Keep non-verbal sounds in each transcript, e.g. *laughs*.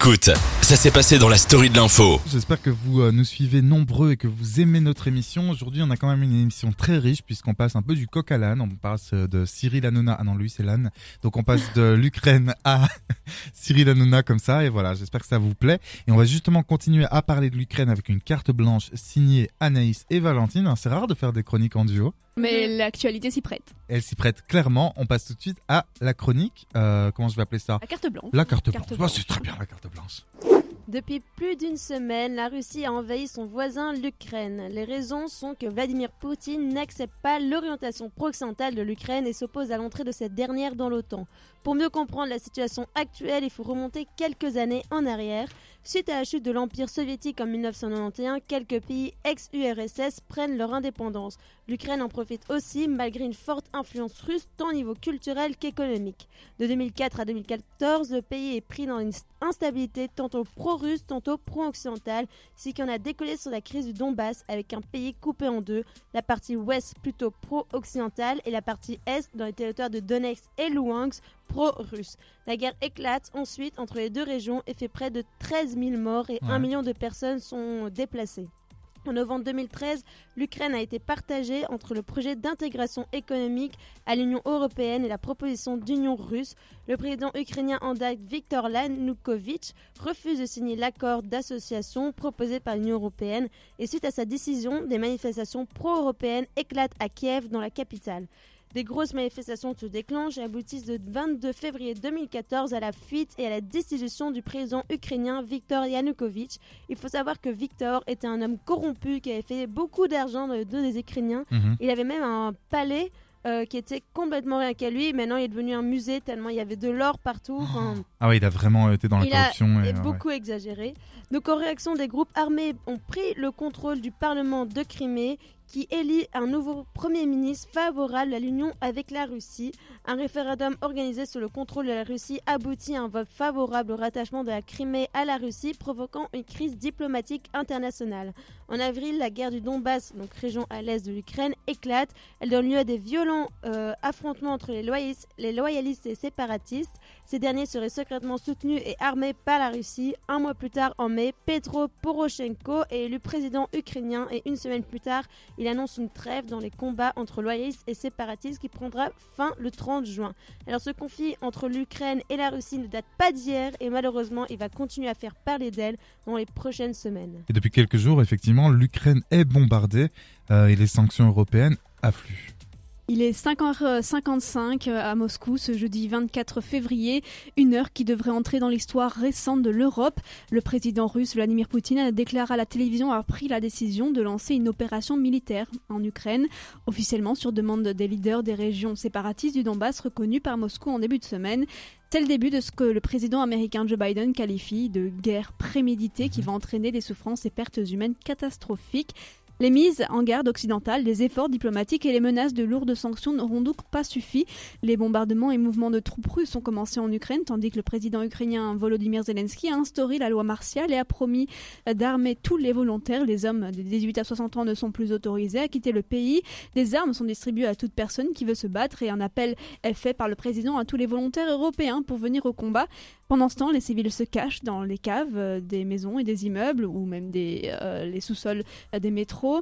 Écoute, ça s'est passé dans la story de l'info. J'espère que vous euh, nous suivez nombreux et que vous aimez notre émission. Aujourd'hui, on a quand même une émission très riche puisqu'on passe un peu du coq à l'âne. On passe euh, de Cyril Hanouna, ah non, lui c'est l'âne. Donc on passe de *laughs* l'Ukraine à *laughs* Cyril Hanouna comme ça. Et voilà, j'espère que ça vous plaît. Et on va justement continuer à parler de l'Ukraine avec une carte blanche signée Anaïs et Valentine. C'est rare de faire des chroniques en duo. Mais l'actualité s'y prête. Elle s'y prête clairement. On passe tout de suite à la chronique. Euh, comment je vais appeler ça? La carte blanche. La carte, Carte blanche. blanche. Oh, c'est très bien la carte blanche. Depuis plus d'une semaine, la Russie a envahi son voisin l'Ukraine. Les raisons sont que Vladimir Poutine n'accepte pas l'orientation pro-occidentale de l'Ukraine et s'oppose à l'entrée de cette dernière dans l'OTAN. Pour mieux comprendre la situation actuelle, il faut remonter quelques années en arrière. Suite à la chute de l'Empire soviétique en 1991, quelques pays ex-URSS prennent leur indépendance. L'Ukraine en profite aussi, malgré une forte influence russe tant au niveau culturel qu'économique. De 2004 à 2014, le pays est pris dans une instabilité tantôt pro-russe, tantôt pro-occidentale, ce qui en a décollé sur la crise du Donbass avec un pays coupé en deux, la partie ouest plutôt pro-occidentale et la partie est dans les territoires de Donetsk et Luhansk pro-russe. La guerre éclate ensuite entre les deux régions et fait près de 13 000 morts et Ouais. 1 million de personnes sont déplacées. En novembre 2013, l'Ukraine a été partagée entre le projet d'intégration économique à l'Union européenne et la proposition d'union russe. Le président ukrainien en date Viktor Yanukovych refuse de signer l'accord d'association proposé par l'Union européenne et suite à sa décision, des manifestations pro-européennes éclatent à Kiev dans la capitale. Des grosses manifestations se déclenchent et aboutissent le 22 février 2014 à la fuite et à la destitution du président ukrainien Viktor Yanukovych. Il faut savoir que Viktor était un homme corrompu qui avait fait beaucoup d'argent dans le dos des Ukrainiens. Mhm. Il avait même un palais euh, qui était complètement rien qu'à lui. Maintenant, il est devenu un musée tellement il y avait de l'or partout. Enfin, Ah oui, il a vraiment été dans la il a corruption. et, est euh, ouais. beaucoup exagéré. Donc en réaction, des groupes armés ont pris le contrôle du Parlement de Crimée qui élit un nouveau Premier ministre favorable à l'union avec la Russie. Un référendum organisé sur le contrôle de la Russie aboutit à un vote favorable au rattachement de la Crimée à la Russie, provoquant une crise diplomatique internationale. En avril, la guerre du Donbass, donc région à l'est de l'Ukraine, éclate. Elle donne lieu à des violents euh, affrontements entre les, loyalis- les loyalistes et séparatistes. Ces derniers seraient secrètement soutenus et armés par la Russie. Un mois plus tard, en mai, Petro Poroshenko est élu président ukrainien et une semaine plus tard, il annonce une trêve dans les combats entre loyalistes et séparatistes qui prendra fin le 30 juin. Alors ce conflit entre l'Ukraine et la Russie ne date pas d'hier et malheureusement il va continuer à faire parler d'elle dans les prochaines semaines. Et depuis quelques jours, effectivement, l'Ukraine est bombardée euh, et les sanctions européennes affluent. Il est 5h55 à Moscou ce jeudi 24 février, une heure qui devrait entrer dans l'histoire récente de l'Europe. Le président russe Vladimir Poutine a déclaré à la télévision avoir pris la décision de lancer une opération militaire en Ukraine, officiellement sur demande des leaders des régions séparatistes du Donbass reconnues par Moscou en début de semaine. C'est le début de ce que le président américain Joe Biden qualifie de guerre préméditée qui va entraîner des souffrances et pertes humaines catastrophiques. Les mises en garde occidentales, les efforts diplomatiques et les menaces de lourdes sanctions n'auront donc pas suffi. Les bombardements et mouvements de troupes russes ont commencé en Ukraine, tandis que le président ukrainien Volodymyr Zelensky a instauré la loi martiale et a promis d'armer tous les volontaires. Les hommes de 18 à 60 ans ne sont plus autorisés à quitter le pays. Des armes sont distribuées à toute personne qui veut se battre et un appel est fait par le président à tous les volontaires européens pour venir au combat. Pendant ce temps, les civils se cachent dans les caves euh, des maisons et des immeubles ou même des, euh, les sous-sols euh, des métros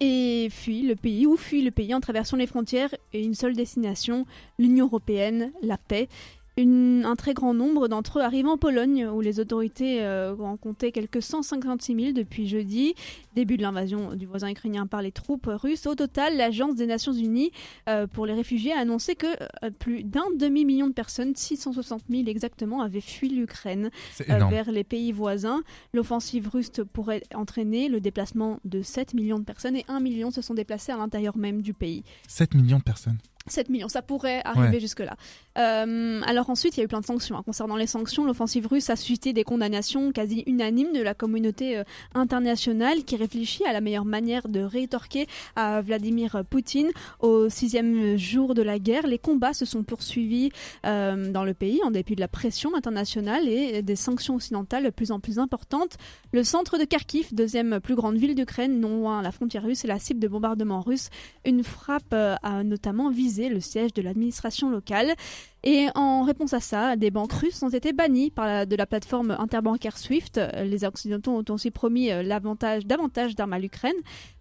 et fuient le pays ou fuient le pays en traversant les frontières et une seule destination, l'Union européenne, la paix. Une- un très grand nombre d'entre eux arrivent en Pologne, où les autorités euh, en comptaient quelques 156 000 depuis jeudi, début de l'invasion du voisin ukrainien par les troupes russes. Au total, l'Agence des Nations Unies euh, pour les réfugiés a annoncé que euh, plus d'un demi-million de personnes, 660 000 exactement, avaient fui l'Ukraine euh, vers les pays voisins. L'offensive russe pourrait entraîner le déplacement de 7 millions de personnes et 1 million se sont déplacés à l'intérieur même du pays. 7 millions de personnes. 7 millions, ça pourrait arriver Ouais. jusque-là. Euh, alors ensuite, il y a eu plein de sanctions. hein. Concernant les sanctions, l'offensive russe a suscité des condamnations quasi unanimes de la communauté euh, internationale qui réfléchit à la meilleure manière de rétorquer à Vladimir Poutine. Au sixième jour de la guerre, les combats se sont poursuivis euh, dans le pays en dépit de la pression internationale et des sanctions occidentales de plus en plus importantes. Le centre de Kharkiv, deuxième plus grande ville d'Ukraine, non loin la frontière russe, est la cible de bombardements russes. Une frappe a notamment visé le siège de l'administration locale. Et en réponse à ça, des banques russes ont été bannies de la plateforme interbancaire SWIFT. Les Occidentaux ont aussi promis euh, davantage d'armes à l'Ukraine.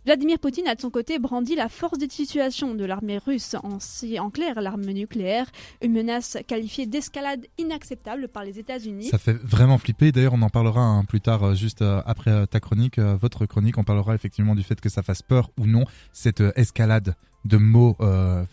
Vladimir Poutine a de son côté brandi la force de situation de l'armée russe, en, en clair l'arme nucléaire, une menace qualifiée d'escalade inacceptable par les États-Unis. Ça fait vraiment flipper. D'ailleurs, on en parlera hein, plus tard, euh, juste euh, après ta chronique, votre chronique. On parlera effectivement du fait que ça fasse peur ou non cette escalade de mots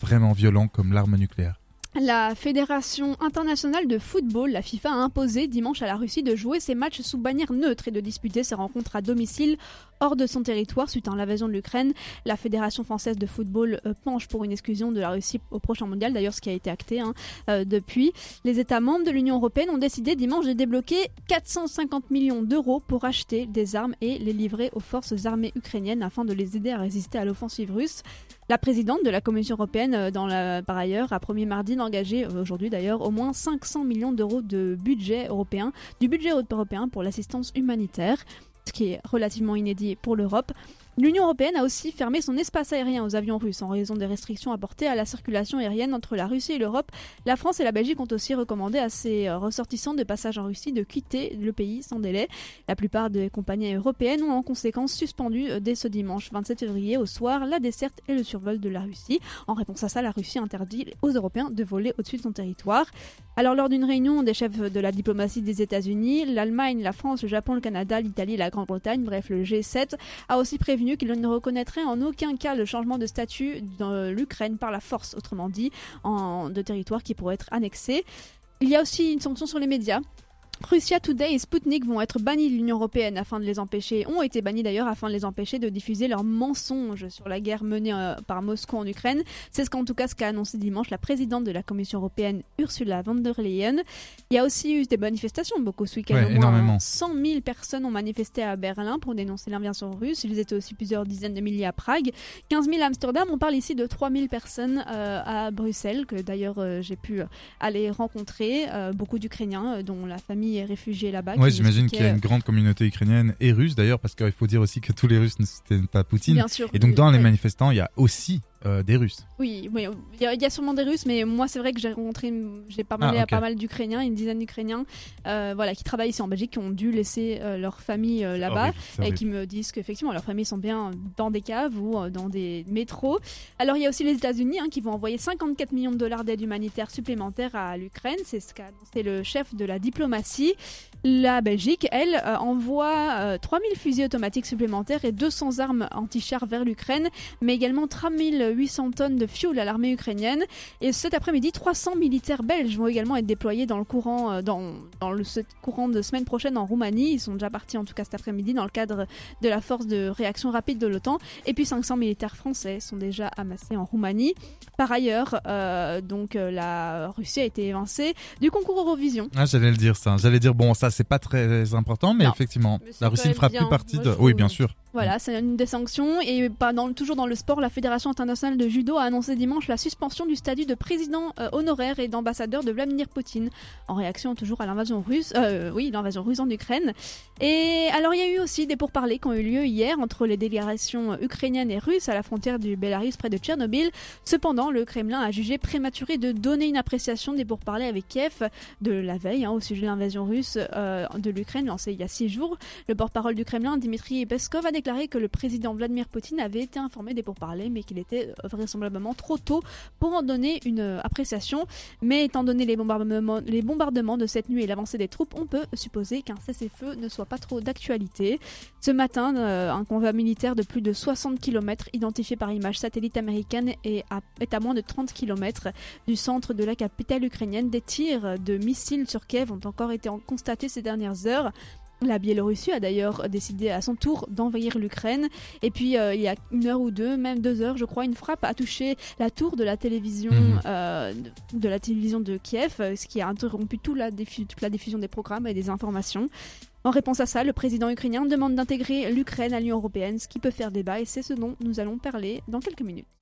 vraiment violents comme l'arme nucléaire. La Fédération internationale de football, la FIFA, a imposé dimanche à la Russie de jouer ses matchs sous bannière neutre et de disputer ses rencontres à domicile hors de son territoire suite à l'invasion de l'Ukraine. La Fédération française de football euh, penche pour une exclusion de la Russie au prochain mondial, d'ailleurs ce qui a été acté hein, euh, depuis. Les États membres de l'Union européenne ont décidé dimanche de débloquer 450 millions d'euros pour acheter des armes et les livrer aux forces armées ukrainiennes afin de les aider à résister à l'offensive russe. La présidente de la Commission européenne, euh, par ailleurs, a promis mardi d'engager, euh, aujourd'hui d'ailleurs, au moins 500 millions d'euros de budget européen, du budget européen pour l'assistance humanitaire, ce qui est relativement inédit pour l'Europe. L'Union européenne a aussi fermé son espace aérien aux avions russes en raison des restrictions apportées à la circulation aérienne entre la Russie et l'Europe. La France et la Belgique ont aussi recommandé à ses euh, ressortissants de passage en Russie de quitter le pays sans délai. La plupart des compagnies européennes ont en conséquence suspendu euh, dès ce dimanche 27 février au soir la desserte et le survol de la Russie. En réponse à ça, la Russie interdit aux Européens de voler au-dessus de son territoire. Alors lors d'une réunion des chefs de la diplomatie des États-Unis, l'Allemagne, la France, le Japon, le Canada, l'Italie la Grande-Bretagne, bref le G7, a aussi prévenu qu'il ne reconnaîtrait en aucun cas le changement de statut de l'Ukraine par la force, autrement dit, en, de territoire qui pourrait être annexé. Il y a aussi une sanction sur les médias. Russia Today et Sputnik vont être bannis de l'Union européenne afin de les empêcher, ont été bannis d'ailleurs afin de les empêcher de diffuser leurs mensonges sur la guerre menée euh, par Moscou en Ukraine. C'est ce qu'en tout cas ce qu'a annoncé dimanche la présidente de la Commission européenne Ursula von der Leyen. Il y a aussi eu des manifestations beaucoup ce week-end. Ouais, énormément. 100 000 personnes ont manifesté à Berlin pour dénoncer l'invasion russe. Ils étaient aussi plusieurs dizaines de milliers à Prague, 15 000 à Amsterdam. On parle ici de 3 000 personnes euh, à Bruxelles que d'ailleurs euh, j'ai pu aller rencontrer. beaucoup d'Ukrainiens dont la famille réfugiés là-bas. Oui, j'imagine qu'il y a une grande communauté ukrainienne et russe d'ailleurs, parce qu'il faut dire aussi que tous les Russes ne soutiennent pas Poutine. Bien sûr. Et donc dans les manifestants, il y a aussi euh, des Russes. Oui, il y, a sûrement des Russes, mais moi c'est vrai que j'ai rencontré, j'ai parlé ah, à pas mal d'Ukrainiens, une dizaine d'Ukrainiens, euh, voilà, qui travaillent ici en Belgique, qui ont dû laisser euh, leur famille là-bas et qui me disent qu'effectivement leurs familles sont bien dans des caves ou dans des métros. Alors il y a aussi les États-Unis hein, qui vont envoyer 54 millions de dollars d'aide humanitaire supplémentaire à l'Ukraine, c'est ce qu'a annoncé le chef de la diplomatie. La Belgique, elle, envoie 3000 fusils automatiques supplémentaires et 200 armes anti-chars vers l'Ukraine, mais également 3000 800 tonnes de fuel à l'armée ukrainienne. Et cet après-midi, 300 militaires belges vont également être déployés dans le courant, euh, dans, dans le courant de semaine prochaine en Roumanie. Ils sont déjà partis en tout cas cet après-midi dans le cadre de la force de réaction rapide de l'OTAN. Et puis 500 militaires français sont déjà amassés en Roumanie. Par ailleurs, euh, donc euh, la Russie a été évincée du concours Eurovision. Ah, j'allais le dire ça. J'allais dire bon, ça c'est pas très important, mais effectivement, la Russie ne fera plus partie de. Oui, bien sûr. Voilà, c'est une des sanctions. Et toujours dans le sport, la Fédération internationale de judo a annoncé dimanche la suspension du statut de président euh, honoraire et d'ambassadeur de Vladimir Poutine, en réaction toujours à l'invasion russe, euh, oui, l'invasion russe en Ukraine. Et alors, il y a eu aussi des pourparlers qui ont eu lieu hier entre les délégations ukrainiennes et russes à la frontière du Belarus près de Tchernobyl. Cependant, le Kremlin a jugé prématuré de donner une appréciation des pourparlers avec Kiev de la veille hein, au sujet de l'invasion russe euh, de l'Ukraine lancée il y a six jours. Le porte-parole du Kremlin, Dmitri Peskov, a déclaré que le président Vladimir Poutine avait été informé des pourparlers, mais qu'il était euh, vraisemblablement trop tôt pour en donner une euh, appréciation. Mais étant donné les bombardements, les bombardements de cette nuit et l'avancée des troupes, on peut supposer qu'un cessez-feu ne soit pas trop d'actualité. Ce matin, euh, un convoi militaire de plus de 60 km, identifié par image satellite américaine, est à, est à moins de 30 km du centre de la capitale ukrainienne. Des tirs de missiles sur Kiev ont encore été constatés ces dernières heures. La Biélorussie a d'ailleurs décidé à son tour d'envahir l'Ukraine. Et puis euh, il y a une heure ou deux, même deux heures, je crois, une frappe a touché la tour de la télévision, mhm. euh, de, la télévision de Kiev, euh, ce qui a interrompu toute la, toute la diffusion des programmes et des informations. En réponse à ça, le président ukrainien demande d'intégrer l'Ukraine à l'Union européenne, ce qui peut faire débat, et c'est ce dont nous allons parler dans quelques minutes.